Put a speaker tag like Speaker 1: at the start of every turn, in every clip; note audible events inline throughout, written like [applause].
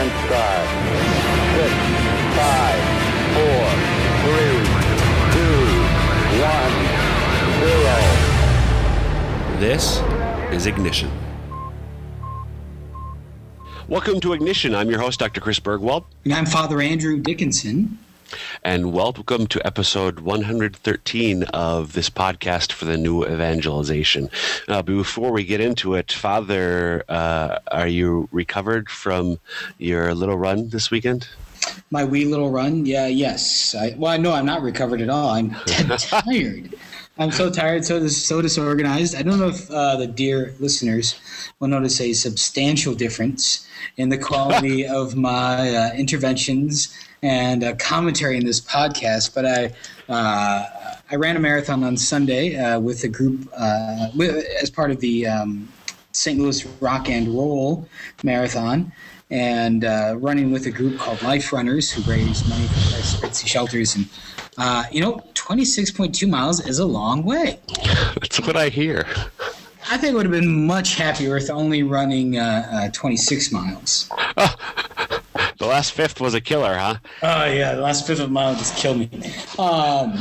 Speaker 1: sequence start. Six, five, four, three, two, one, zero.
Speaker 2: This is Ignition. Welcome to Ignition. I'm your host, Dr. Chris Burgwald,
Speaker 3: And I'm Father Andrew Dickinson.
Speaker 2: And welcome to episode 113 of this podcast for the new evangelization. Uh, before we get into it, Father, uh, are you recovered from your little run this weekend?
Speaker 3: My wee little run. Yeah, yes. I, well, no, I'm not recovered at all. I'm [laughs] tired. I'm so tired, so dis- so disorganized. I don't know if uh, the dear listeners will notice a substantial difference in the quality [laughs] of my uh, interventions and uh, commentary in this podcast. But I uh, I ran a marathon on Sunday uh, with a group uh, with, as part of the um, St. Louis Rock and Roll Marathon. And uh, running with a group called Life Runners, who raise money for emergency shelters, and uh, you know, 26.2 miles is a long way.
Speaker 2: That's what I hear.
Speaker 3: I think I would have been much happier with only running uh, uh, 26 miles. [laughs]
Speaker 2: The last fifth was a killer, huh?
Speaker 3: Oh yeah, the last fifth of a mile just killed me. Um,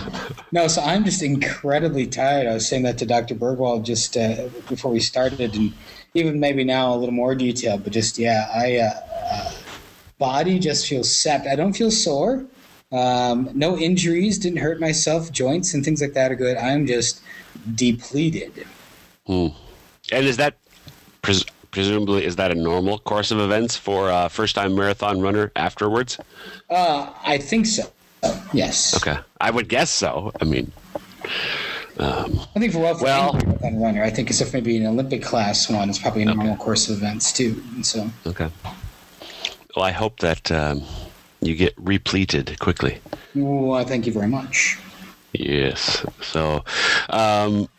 Speaker 3: no, so I'm just incredibly tired. I was saying that to Dr. Burgwald just uh, before we started, and even maybe now a little more detail. But just yeah, I uh, uh, body just feels sapped. I don't feel sore. Um, no injuries. Didn't hurt myself. Joints and things like that are good. I'm just depleted.
Speaker 2: And is that pres- presumably is that a normal course of events for a first-time marathon runner afterwards?
Speaker 3: Uh, I think so. Yes.
Speaker 2: Okay, I would guess so. I mean,
Speaker 3: I think for well, for
Speaker 2: Well-
Speaker 3: marathon runner, I think except maybe an Olympic class one, it's probably a normal course of events too. And so.
Speaker 2: okay. Well, I hope that um, you get repleted quickly.
Speaker 3: Well, thank you very much.
Speaker 2: Yes. So, um,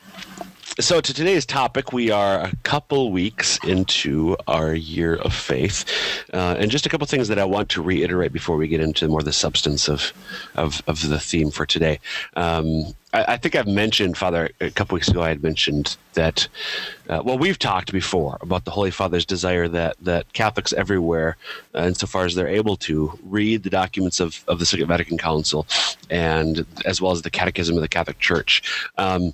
Speaker 2: so to today's topic, we are a couple weeks into our year of faith, uh, and just a couple things that I want to reiterate before we get into more the substance of of, of the theme for today. Um, I, I think I've mentioned, Father, a couple weeks ago. I had mentioned that. Uh, well, we've talked before about the Holy Father's desire that that Catholics everywhere, uh, insofar as they're able to, read the documents of, of the Second Vatican Council, and as well as the Catechism of the Catholic Church. Um,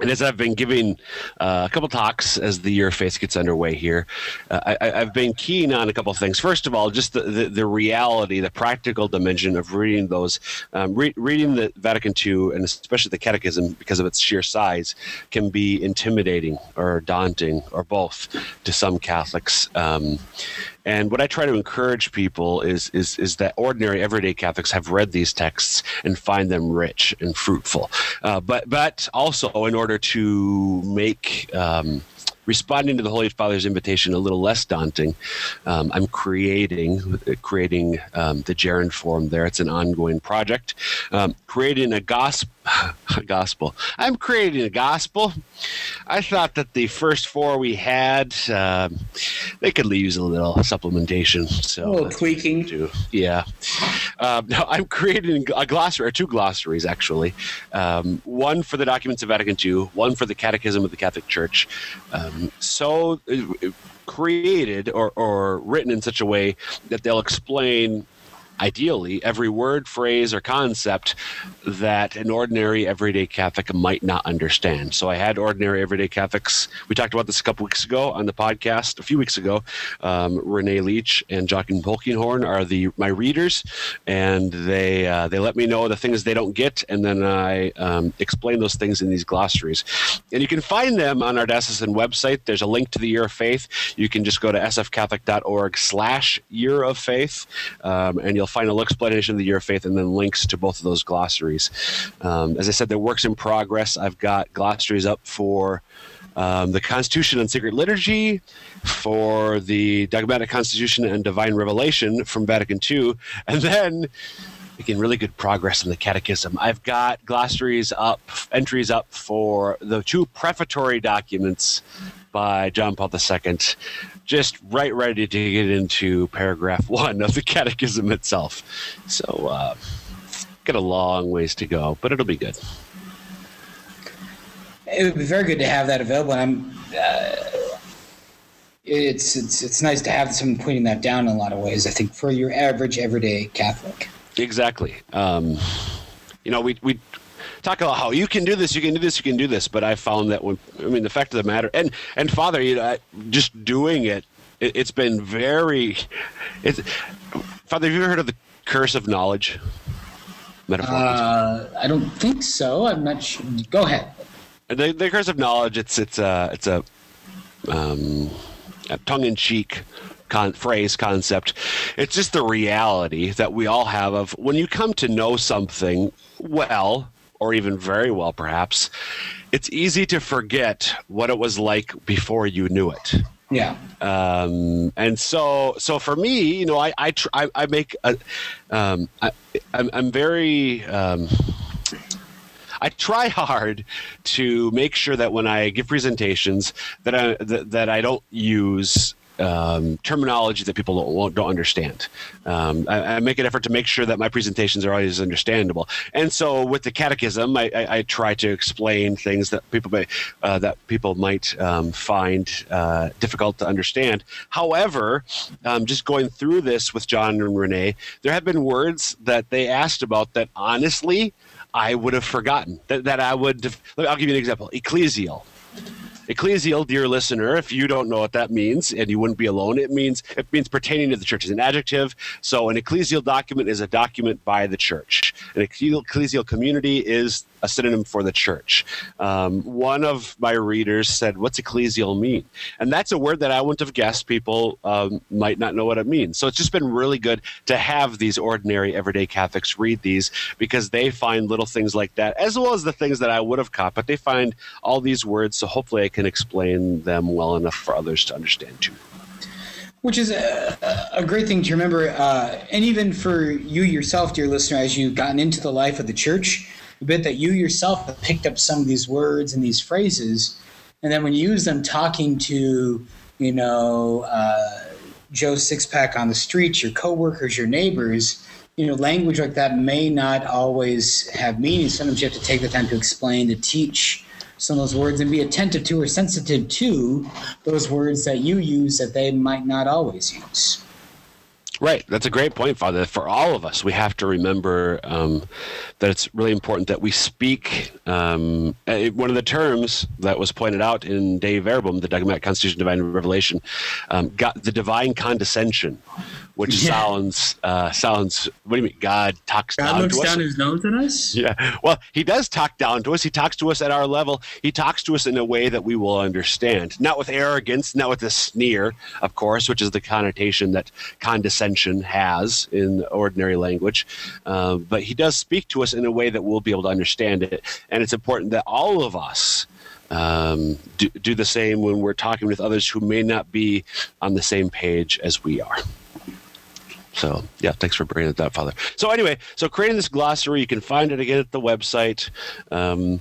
Speaker 2: and as I've been giving uh, a couple talks as the year of faith gets underway here, uh, I, I've been keen on a couple things. First of all, just the, the, the reality, the practical dimension of reading those, um, re- reading the Vatican II and especially the Catechism because of its sheer size can be intimidating or daunting or both to some Catholics. Um, and what I try to encourage people is is is that ordinary everyday Catholics have read these texts and find them rich and fruitful. Uh, but but also in order to make um, responding to the Holy Father's invitation a little less daunting, um, I'm creating creating um, the Gerund form there. It's an ongoing project. Um, creating a gospel. [laughs] A gospel. I'm creating a gospel. I thought that the first four we had, um, they could use a little supplementation. So
Speaker 3: A little tweaking.
Speaker 2: Yeah. Um, no, I'm creating a glossary, or two glossaries actually. Um, one for the documents of Vatican II, one for the Catechism of the Catholic Church. Um, so uh, created or, or written in such a way that they'll explain ideally every word, phrase, or concept that an ordinary everyday Catholic might not understand. So I had ordinary everyday Catholics. We talked about this a couple weeks ago on the podcast, a few weeks ago. Um, Renee Leach and Joachim Polkinghorn are the my readers, and they uh, they let me know the things they don't get, and then I um, explain those things in these glossaries. And you can find them on our diocesan website. There's a link to the Year of Faith. You can just go to sfcatholic.org slash Year of Faith, um, and you'll find a explanation of the Year of Faith and then links to both of those glossaries. Um, as I said, they're works in progress. I've got glossaries up for um, the Constitution and Sacred Liturgy, for the Dogmatic Constitution and Divine Revelation from Vatican II, and then making really good progress in the Catechism. I've got glossaries up, entries up for the two prefatory documents by John Paul II, just right ready to get into paragraph [laughs] one of the Catechism itself. So, uh, got a long ways to go, but it'll be good.
Speaker 3: It would be very good to have that available. And I'm, uh, it's it's it's nice to have someone pointing that down in a lot of ways. I think for your average everyday Catholic.
Speaker 2: Exactly. Um, you know, we we talk about how you can do this, you can do this, you can do this, but I found that when I mean the fact of the matter, and and Father, you know, just doing it, it has been very. It's Father. Have you ever heard of the curse of knowledge?
Speaker 3: Metaphor. Uh, I don't think so. I'm not sure. Go ahead.
Speaker 2: The, the curse of knowledge. It's it's a it's a, um, a tongue in cheek con- phrase concept. It's just the reality that we all have of when you come to know something well, or even very well, perhaps, it's easy to forget what it was like before you knew it.
Speaker 3: Yeah.
Speaker 2: Um, and so, so for me, you know, I I try, I, I make a, um, I, I'm, I'm very. Um, I try hard to make sure that when I give presentations that I that, that I don't use um, terminology that people don't, don't understand. Um, I, I, make an effort to make sure that my presentations are always understandable. And so, with the catechism, I, I, I try to explain things that people may uh, that people might um, find uh, difficult to understand. However, um, just going through this with John and Renee, there have been words that they asked about that honestly I would have forgotten. That, that I would. I'll give you an example. Ecclesial Ecclesial, dear listener, if you don't know what that means, and you wouldn't be alone, it means it means pertaining to the church. It's an adjective. So an ecclesial document is a document by the church. An ecclesial community is a synonym for the church. Um, one of my readers said, "What's ecclesial mean?" And that's a word that I wouldn't have guessed people um, might not know what it means. So it's just been really good to have these ordinary, everyday Catholics read these because they find little things like that, as well as the things that I would have caught. But they find all these words, so hopefully I can explain them well enough for others to understand too
Speaker 3: which is a, a, great thing to remember. Uh, and even for you yourself, dear listener, as you've gotten into the life of the church, bit that you yourself have picked up some of these words and these phrases, and then when you use them talking to, you know, uh, Joe Sixpack on the street, your coworkers, your neighbors, you know, language like that may not always have meaning. Sometimes you have to take the time to explain, to teach some of those words, and be attentive to or sensitive to those words that you use that they might not always use.
Speaker 2: Right. That's a great point, Father. For all of us, we have to remember um, that it's really important that we speak. Um, eh, one of the terms that was pointed out in Dei Verbum, the Dogmatic Constitution Divine Revelation, um, got the divine condescension which yeah. sounds uh, sounds. What do you mean? God talks to us?
Speaker 3: God
Speaker 2: down
Speaker 3: looks
Speaker 2: to
Speaker 3: down his nose at us.
Speaker 2: Yeah. Well, he does talk down to us. He talks to us at our level. He talks to us in a way that we will understand, not with arrogance, not with a sneer, of course, which is the connotation that condescension has in ordinary language. Uh, but he does speak to us in a way that we'll be able to understand it, and it's important that all of us. Um, do, do the same when we're talking with others who may not be on the same page as we are. So yeah, thanks for bringing it up, Father. So anyway, so creating this glossary, you can find it again at the website. Um,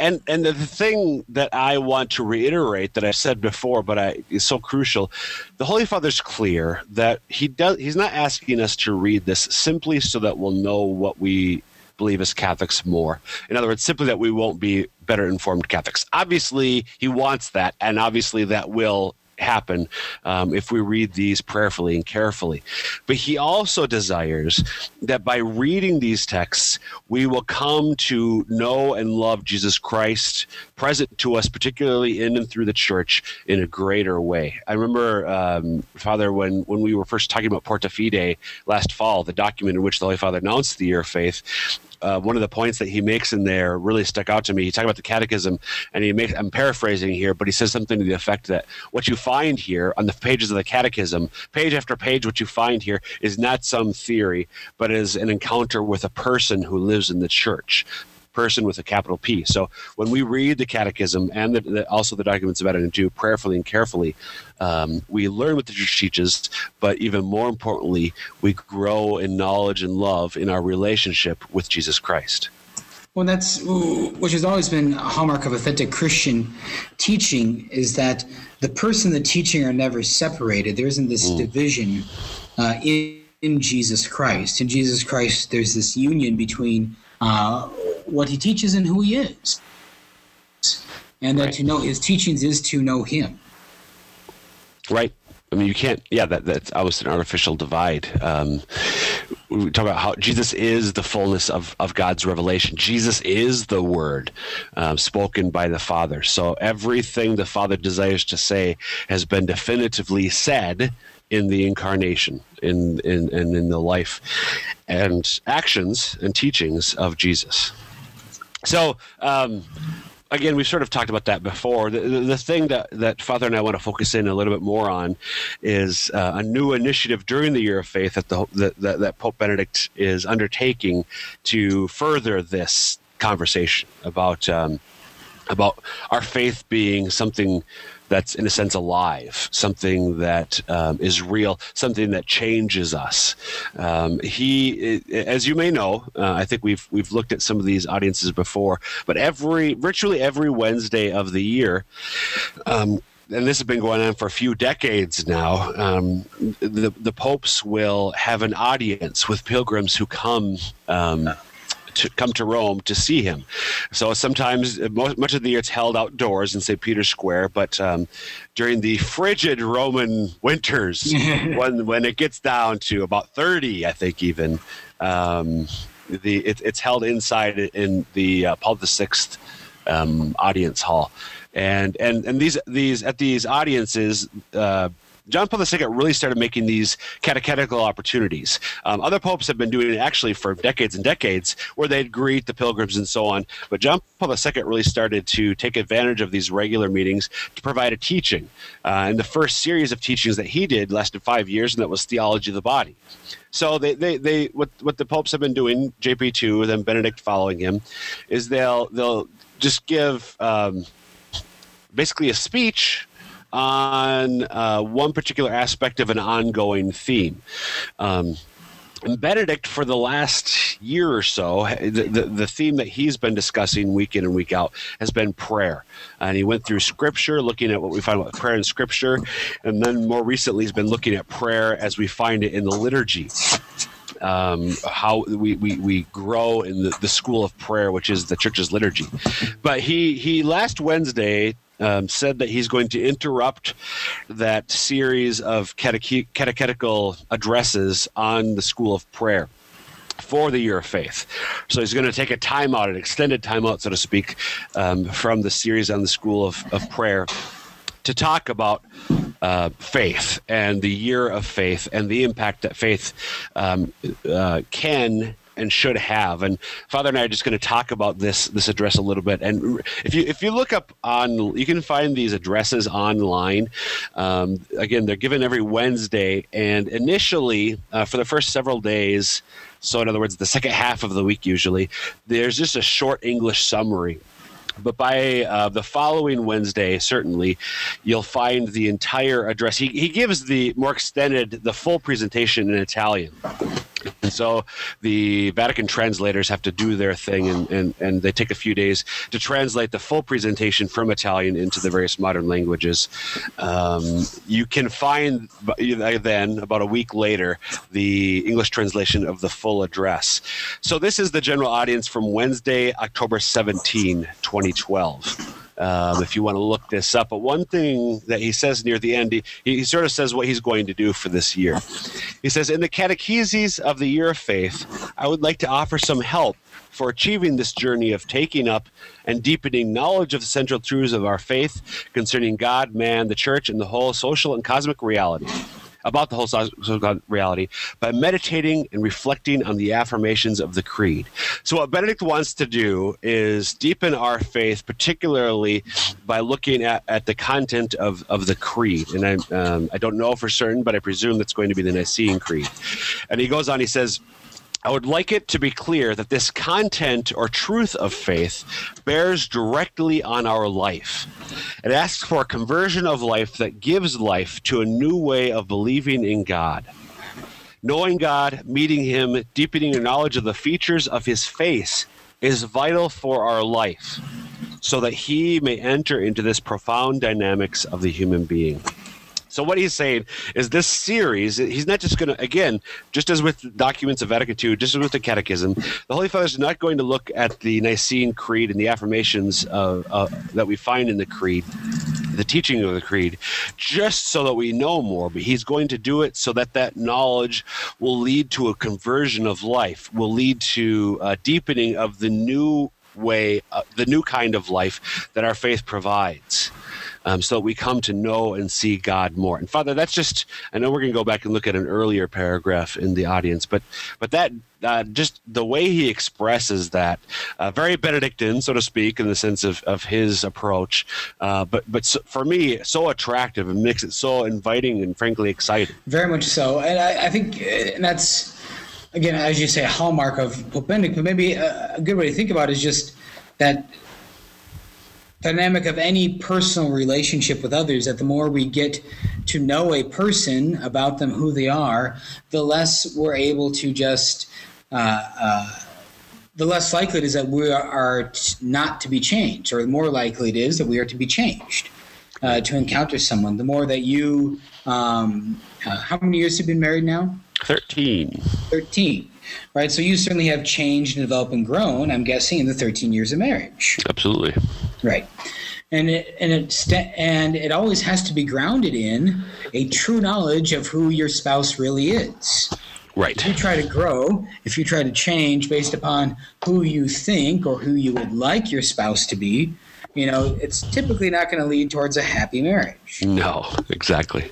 Speaker 2: and and the thing that I want to reiterate that I said before, but I is so crucial, the Holy Father's clear that he does he's not asking us to read this simply so that we'll know what we believe as Catholics more. In other words, simply that we won't be better informed Catholics. Obviously, he wants that, and obviously that will happen um, if we read these prayerfully and carefully. But he also desires that by reading these texts, we will come to know and love Jesus Christ present to us, particularly in and through the church, in a greater way. I remember, um, Father, when, when we were first talking about Porta Fidei last fall, the document in which the Holy Father announced the year of faith, uh, one of the points that he makes in there really stuck out to me. He talked about the catechism, and he makes, I'm paraphrasing here, but he says something to the effect that what you find here on the pages of the catechism, page after page, what you find here is not some theory, but is an encounter with a person who lives in the church person with a capital P. So when we read the Catechism and the, the, also the documents of Vatican II prayerfully and carefully, um, we learn what the Church teaches, but even more importantly, we grow in knowledge and love in our relationship with Jesus Christ.
Speaker 3: Well, that's which has always been a hallmark of authentic Christian teaching is that the person and the teaching are never separated. There isn't this mm. division uh, in, in, Jesus Christ. In Jesus Christ, there's this union between uh, what he teaches and who he is. And that right. to know his teachings is to know him.
Speaker 2: Right. I mean, you can't. Yeah, that that's almost an artificial divide. Um, we talk about how Jesus is the fullness of, of God's revelation. Jesus is the Word um, spoken by the Father. So everything the Father desires to say has been definitively said in the incarnation, in in and in the life and actions and teachings of Jesus. So. Um, again, we've sort of talked about that before. The, the, the, thing that, that Father and I want to focus in a little bit more on is uh, a new initiative during the Year of Faith that, the, that, that Pope Benedict is undertaking to further this conversation about um, about our faith being something that's in a sense alive, something that um, is real, something that changes us. Um, he, as you may know, uh, I think we've we've looked at some of these audiences before, but every virtually every Wednesday of the year. Um, and this has been going on for a few decades now. Um, the the popes will have an audience with pilgrims who come um, to come to Rome to see him. So sometimes, much of the year, it's held outdoors in St. Peter's Square. But um, during the frigid Roman winters, [laughs] when when it gets down to about thirty, I think even. Um, the it, it's held inside in the uh, Paul VI um, audience hall, and and and these these at these audiences, uh, John Paul II really started making these catechetical opportunities. Um, other popes have been doing it actually for decades and decades, where they'd greet the pilgrims and so on. But John Paul II really started to take advantage of these regular meetings to provide a teaching. Uh, and the first series of teachings that he did lasted five years, and that was theology of the body. So they, they, they what what the popes have been doing, JP two, then Benedict following him, is they'll they'll just give um, basically a speech on uh, one particular aspect of an ongoing theme. Um, Benedict, for the last year or so, the, the, the, theme that he's been discussing week in and week out has been prayer. And he went through scripture, looking at what we find about prayer in scripture. And then more recently, he's been looking at prayer as we find it in the liturgy. Um, how we, we, we grow in the, the school of prayer, which is the church's liturgy. But he, he last Wednesday um, said that he's going to interrupt that series of cateche- catechetical addresses on the School of Prayer for the year of faith. So he's going to take a timeout, an extended timeout, so to speak, um, from the series on the School of, of Prayer to talk about uh, faith and the year of faith and the impact that faith um, uh, can and should have. And Father and I are just going to talk about this this address a little bit. And if you if you look up on, you can find these addresses online. Um, again, they're given every Wednesday, and initially uh, for the first several days. So, in other words, the second half of the week, usually, there's just a short English summary but by uh, the following Wednesday, certainly, you'll find the entire address. He, he gives the more extended, the full presentation in Italian. And so the Vatican translators have to do their thing, and, and, and they take a few days to translate the full presentation from Italian into the various modern languages. Um, you can find then, about a week later, the English translation of the full address. So this is the general audience from Wednesday, October 17, 2012 um, if you want to look this up. But one thing that he says near the end, he, he sort of says what he's going to do for this year. He says, In the catecheses of the year of faith, I would like to offer some help for achieving this journey of taking up and deepening knowledge of the central truths of our faith concerning God, man, the church, and the whole social and cosmic reality about the whole God reality by meditating and reflecting on the affirmations of the creed. So, what Benedict wants to do is deepen our faith, particularly by looking at, at the content of, of the creed. And I, um, I don't know for certain, but I presume that's going to be the Nicene Creed. And he goes on, he says, I would like it to be clear that this content or truth of faith bears directly on our life. It asks for a conversion of life that gives life to a new way of believing in God. Knowing God, meeting Him, deepening your knowledge of the features of His face is vital for our life so that He may enter into this profound dynamics of the human being. So what he's saying is this series, he's not just going to, again, just as with documents of Vatican II, just as with the Catechism, the Holy Father is not going to look at the Nicene Creed and the affirmations of, uh, that we find in the Creed, the teaching of the Creed, just so that we know more. But he's going to do it so that that knowledge will lead to a conversion of life, will lead to a deepening of the new way, uh, the new kind of life that our faith provides um, so we come to know and see God more. And Father, that's just, I know we're going to go back and look at an earlier paragraph in the audience, but, but that, uh, just the way he expresses that, uh, very Benedictine, so to speak, in the sense of, of his approach, uh, but but so, for me, so attractive and makes it so inviting and frankly exciting.
Speaker 3: Very much so, and I, I think and that's again, as you say, a hallmark of Pope Benedict. But maybe a, a good way to think about it is just that dynamic of any personal relationship with others that the more we get to know a person about them who they are the less we're able to just uh, uh, the less likely it is that we are t- not to be changed or the more likely it is that we are to be changed uh, to encounter someone. The more that you um, uh, how many years have you been married now?
Speaker 2: 13
Speaker 3: 13 right so you certainly have changed and developed and grown i'm guessing in the 13 years of marriage.
Speaker 2: Absolutely
Speaker 3: Right. And it and it st- and it always has to be grounded in a true knowledge of who your spouse really is.
Speaker 2: Right.
Speaker 3: If you try to grow, if you try to change based upon who you think or who you would like your spouse to be, you know, it's typically not going to lead towards a happy marriage.
Speaker 2: No, exactly.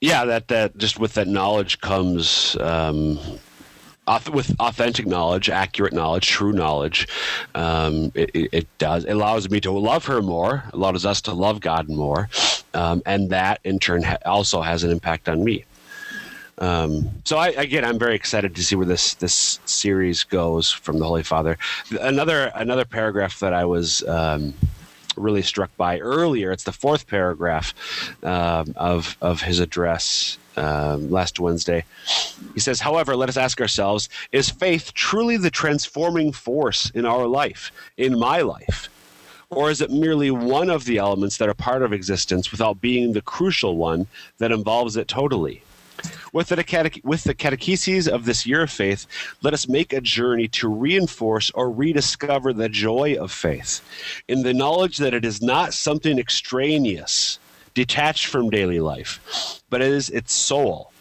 Speaker 2: Yeah, that that just with that knowledge comes um, with authentic knowledge, accurate knowledge, true knowledge, um, it, it, does it allows me to love her more, allows us to love God more, um, and that in turn ha- also has an impact on me. Um, so I, again, I'm very excited to see where this this series goes from the Holy Father. Another another paragraph that I was um, really struck by earlier. It's the fourth paragraph um, of of his address um, last Wednesday. He says, however, let us ask ourselves: Is faith truly the transforming force in our life, in my life? Or is it merely one of the elements that are part of existence without being the crucial one that involves it totally? With the, catech- with the catecheses of this year of faith, let us make a journey to reinforce or rediscover the joy of faith in the knowledge that it is not something extraneous, detached from daily life, but it is its soul.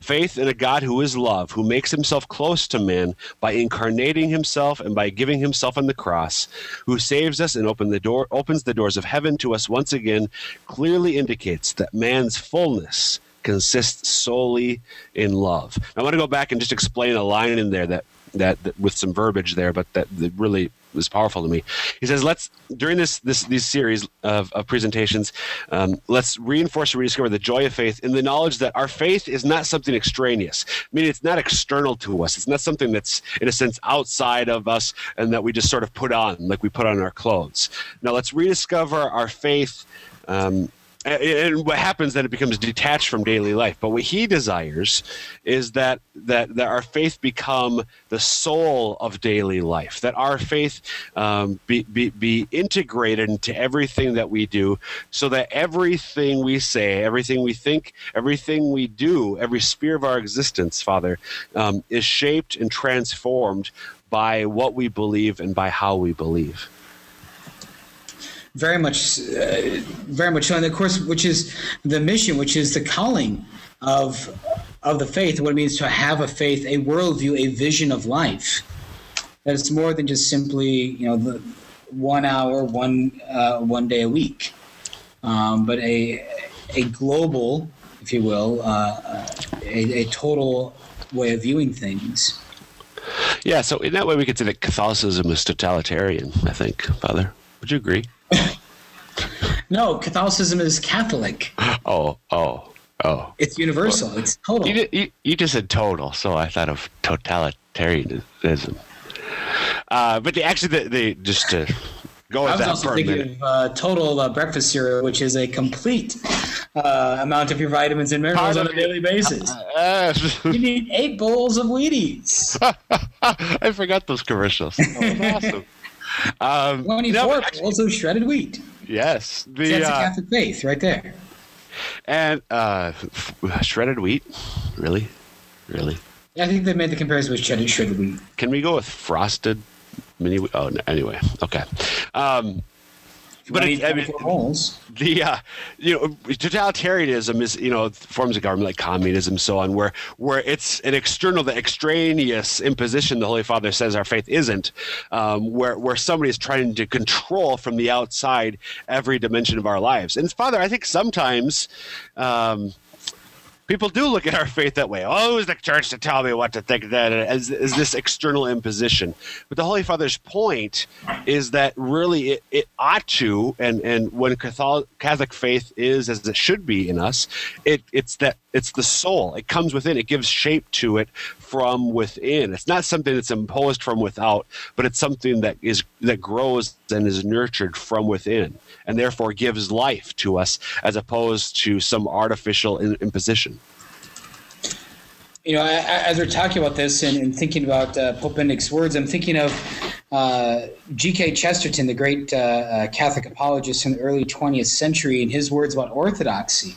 Speaker 2: Faith in a God who is love, who makes himself close to man by incarnating himself and by giving himself on the cross, who saves us and open the door, opens the doors of heaven to us once again, clearly indicates that man's fullness consists solely in love. I want to go back and just explain a line in there that that, that with some verbiage there, but that, that really was powerful to me. He says, "Let's during this this these series of, of presentations, um, let's reinforce and rediscover the joy of faith in the knowledge that our faith is not something extraneous. I mean, it's not external to us. It's not something that's in a sense outside of us and that we just sort of put on like we put on our clothes. Now, let's rediscover our faith." Um, and what happens then it becomes detached from daily life. But what he desires is that that that our faith become the soul of daily life that our faith um, be, be be integrated into everything that we do so that everything we say everything we think everything we do every sphere of our existence father um, is shaped and transformed by what we believe and by how we believe
Speaker 3: very much, uh, very much so. And of course, which is the mission, which is the calling of of the faith, what it means to have a faith, a worldview, a vision of life. That it's more than just simply, you know, the one hour, one uh, one day a week, um, but a a global, if you will, uh, a, a total way of viewing things.
Speaker 2: Yeah, so in that way, we could say that Catholicism is totalitarian. I think, Father, would you agree? [laughs]
Speaker 3: no, Catholicism is Catholic.
Speaker 2: Oh, oh, oh.
Speaker 3: It's universal. Well, it's total.
Speaker 2: You, you, you, just said total, so I thought of totalitarianism. Uh, but the, actually, the, the just to go with that.
Speaker 3: I was also
Speaker 2: a
Speaker 3: thinking of uh, total uh, breakfast cereal, which is a complete uh, amount of your vitamins and minerals on a daily basis. [laughs] you need eight bowls of Wheaties. [laughs]
Speaker 2: I forgot those commercials. That was awesome.
Speaker 3: Um, 24 no, actually, of shredded wheat.
Speaker 2: Yes.
Speaker 3: The, that's uh, a Catholic faith right there.
Speaker 2: And uh, shredded wheat, really, really.
Speaker 3: I think they made the comparison with shredded shredded wheat.
Speaker 2: Can we go with frosted mini? wheat? Oh, no, anyway, okay. Um, but I mean,
Speaker 3: holes.
Speaker 2: the uh, you know totalitarianism is you know forms of government like communism so on where where it's an external the extraneous imposition the holy father says our faith isn't um, where where somebody is trying to control from the outside every dimension of our lives and father i think sometimes um, people do look at our faith that way. Oh, who's the church to tell me what to think? That as, as this external imposition. But the Holy Father's point is that really it, it ought to, and and when Catholic, Catholic faith is as it should be in us, it it's that it's the soul. It comes within. It gives shape to it from within. It's not something that's imposed from without, but it's something that is that grows and is nurtured from within, and therefore gives life to us, as opposed to some artificial imposition.
Speaker 3: You know, I, I, as we're talking about this and, and thinking about uh, Pope Benedict's words, I'm thinking of uh, G.K. Chesterton, the great uh, uh, Catholic apologist in the early 20th century, and his words about orthodoxy.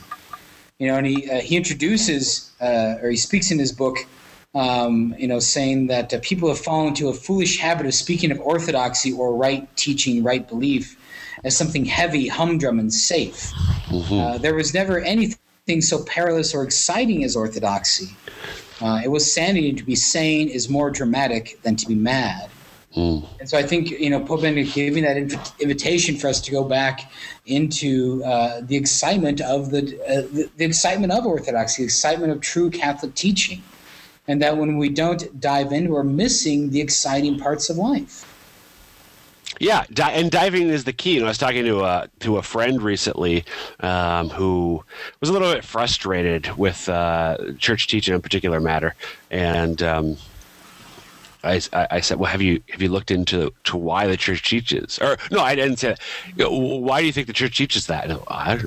Speaker 3: You know, and he uh, he introduces uh, or he speaks in his book, um, you know, saying that uh, people have fallen into a foolish habit of speaking of orthodoxy or right teaching, right belief, as something heavy, humdrum, and safe. Uh, there was never anything so perilous or exciting as orthodoxy. Uh, it was sanity to be sane is more dramatic than to be mad. And so I think you know Pope Benedict giving that inv- invitation for us to go back into uh, the excitement of the, uh, the the excitement of Orthodoxy, the excitement of true Catholic teaching, and that when we don't dive in, we're missing the exciting parts of life.
Speaker 2: Yeah, di- and diving is the key. Know, I was talking to a to a friend recently um, who was a little bit frustrated with uh, church teaching in particular matter, and um, I, I, said, "Well, have you have you looked into to why the church teaches?" Or no, I didn't say. You know, why do you think the church teaches that? No,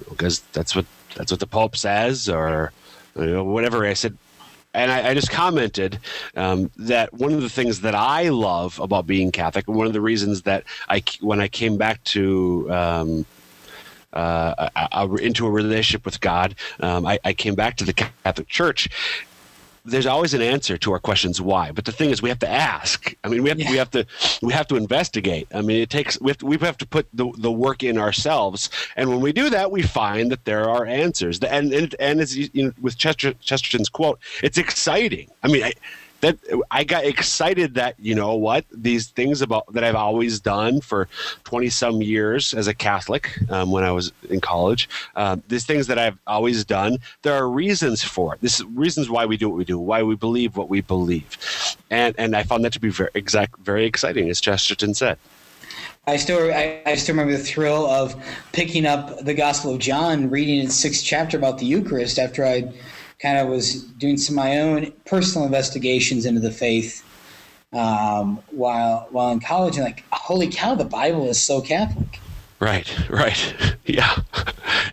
Speaker 2: because that's what that's what the Pope says, or you know, whatever. I said, and I, I just commented um, that one of the things that I love about being Catholic, and one of the reasons that I, when I came back to um, uh, a, a, into a relationship with God, um, I, I came back to the Catholic Church. There's always an answer to our questions why, but the thing is, we have to ask. I mean, we have
Speaker 3: Yeah.
Speaker 2: we have to we have to investigate. I mean, it takes we have to, we have to put the, the work in ourselves, and when we do that, we find that there are answers. And and and as you you know, with Chester, Chesterton's quote, it's exciting. I mean, I, that I got excited that you know what these things about that I've always done for twenty some years as a Catholic um, when I was in college. Uh, these things that I've always done, there are reasons for it. This is reasons why we do what we do, why we believe what we believe, and and I found that to be very exact, very exciting, as Chesterton said.
Speaker 3: I still I, I still remember the thrill of picking up the Gospel of John, reading its sixth chapter about the Eucharist after I kind of was doing some of my own personal investigations into the faith um, while while in college, and like, holy cow, the Bible is so Catholic.
Speaker 2: Right, right, [laughs] yeah,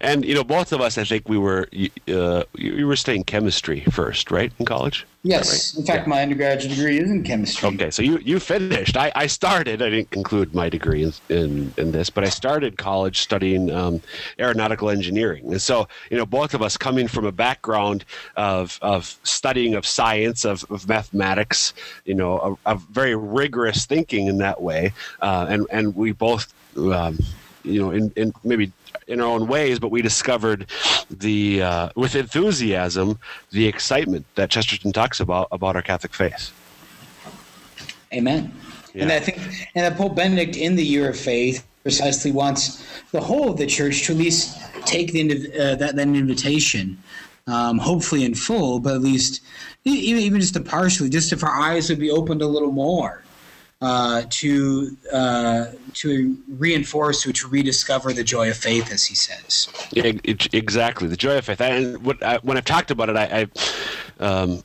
Speaker 2: and you know, both of us, I think we were uh, you were studying chemistry first, right, in college.
Speaker 3: Yes,
Speaker 2: right?
Speaker 3: in fact,
Speaker 2: Yeah.
Speaker 3: my undergraduate degree is in chemistry.
Speaker 2: Okay, so you you finished. I, I started. I didn't conclude my degree in, in, in this, but I started college studying um, aeronautical engineering. And so, you know, both of us coming from a background of of studying of science, of, of mathematics, you know, of, of very rigorous thinking in that way, uh, and and we both, um, you know, in, in maybe in our own ways, but we discovered the uh, with enthusiasm the excitement that Chesterton talks about about our Catholic faith.
Speaker 3: Amen. And I think, and that Pope Benedict in the Year of Faith precisely wants the whole of the church to at least take the uh, that that invitation, um, hopefully in full, but at least even even just partially, just if our eyes would be opened a little more uh, to uh, to reinforce or to rediscover the joy of faith, as he says.
Speaker 2: Yeah, exactly. The joy of faith. And what, I, when I've talked about it, I, I um,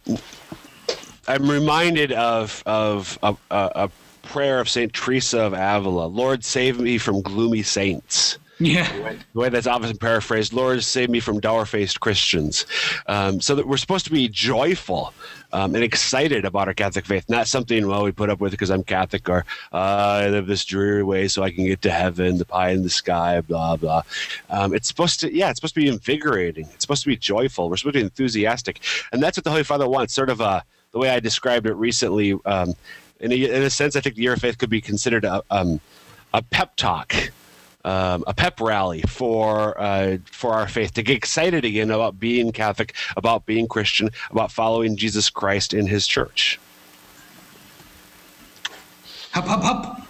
Speaker 2: I'm reminded of of a, a prayer of Saint Teresa of Avila. Lord, save me from gloomy saints.
Speaker 3: Yeah.
Speaker 2: The way that's often paraphrased, Lord, save me from dour faced Christians. Um, so that we're supposed to be joyful um, and excited about our Catholic faith, not something, well, we put up with because I'm Catholic or uh, I live this dreary way so I can get to heaven, the pie in the sky, blah, blah. Um, it's supposed to, yeah, it's supposed to be invigorating. It's supposed to be joyful. We're supposed to be enthusiastic. And that's what the Holy Father wants, sort of a, the way I described it recently. Um, in, a, in a sense, I think the year of faith could be considered a, um, a pep talk um, a pep rally for uh, for our faith to get excited again about being Catholic, about being Christian, about following Jesus Christ in His church.
Speaker 3: Hop, hop, hop.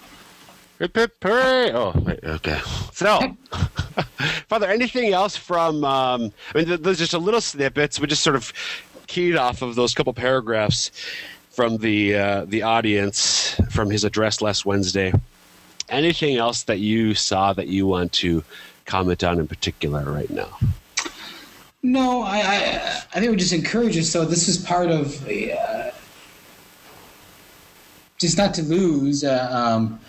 Speaker 2: Hip, hip, hooray. Oh, wait, okay. So, [laughs] Father, anything else from? Um, I mean, there's just a little snippets. We just sort of keyed off of those couple paragraphs from the uh, the audience from his address last Wednesday anything else that you saw that you want to comment on in particular right now?
Speaker 3: No, I I, I think we just encourage us. So this is part of uh, just not to lose. Uh, um,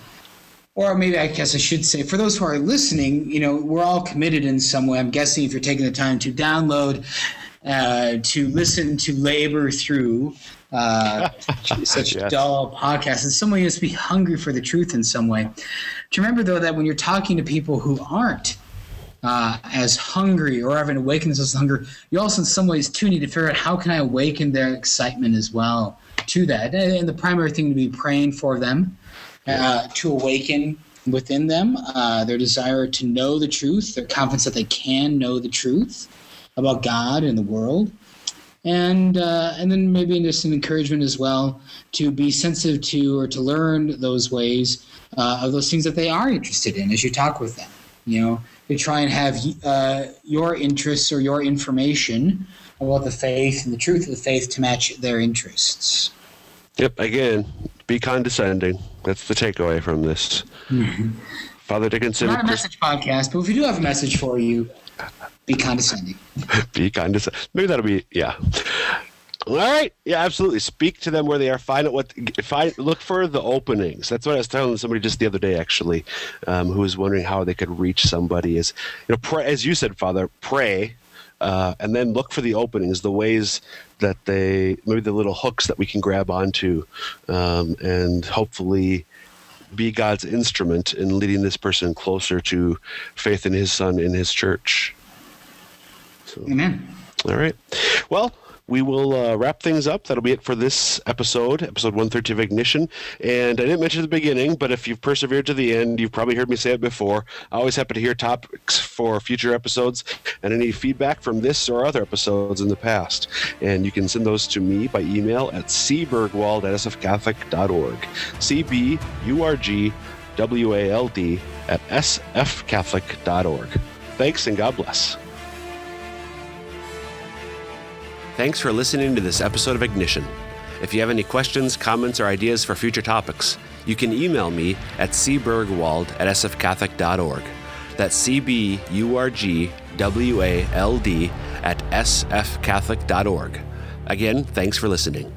Speaker 3: or maybe I guess I should say, for those who are listening, you know, we're all committed in some way. I'm guessing if you're taking the time to download, uh, to listen, to labor through uh, [laughs] such yes. dull podcast. And someone must be hungry for the truth in some way. To remember, though, that when you're talking to people who aren't uh, as hungry or haven't awakened themselves hunger, you also, in some ways, too, need to figure out how can I awaken their excitement as well to that. And the primary thing to be praying for them uh, to awaken within them uh, their desire to know the truth, their confidence that they can know the truth about God and the world and uh, and then maybe just an encouragement as well to be sensitive to or to learn those ways uh, of those things that they are interested in as you talk with them. You know, to try and have uh, your interests or your information about the faith and the truth of the faith to match their interests.
Speaker 2: Yep. Again, be condescending. That's the takeaway from this. Mm-hmm. Father Dickinson.
Speaker 3: Not a message podcast, but if we do have a message for you, be condescending.
Speaker 2: be condescending. Maybe that'll be yeah. All right. Yeah, absolutely. Speak to them where they are. Find out what. Find. Look for the openings. That's what I was telling somebody just the other day, actually, um, who was wondering how they could reach somebody. Is you know, pray, as you said, Father, pray, uh, and then look for the openings, the ways that they maybe the little hooks that we can grab onto, um, and hopefully be God's instrument in leading this person closer to faith in His Son in His church.
Speaker 3: So, Amen.
Speaker 2: All right. Well, we will uh, wrap things up. That'll be it for this episode, episode 130 of Ignition. And I didn't mention at the beginning, but if you've persevered to the end, you've probably heard me say it before. I always happy to hear topics for future episodes and any feedback from this or other episodes in the past. And you can send those to me by email at cburgwald at sfcatholic.org. C B U R G W A L D at sfcatholic.org. Thanks and God bless. Thanks for listening to this episode of Ignition. If you have any questions, comments, or ideas for future topics, you can email me at cburgwald at sfcatholic.org. That's C B U R G W A L D at sfcatholic.org. Again, thanks for listening.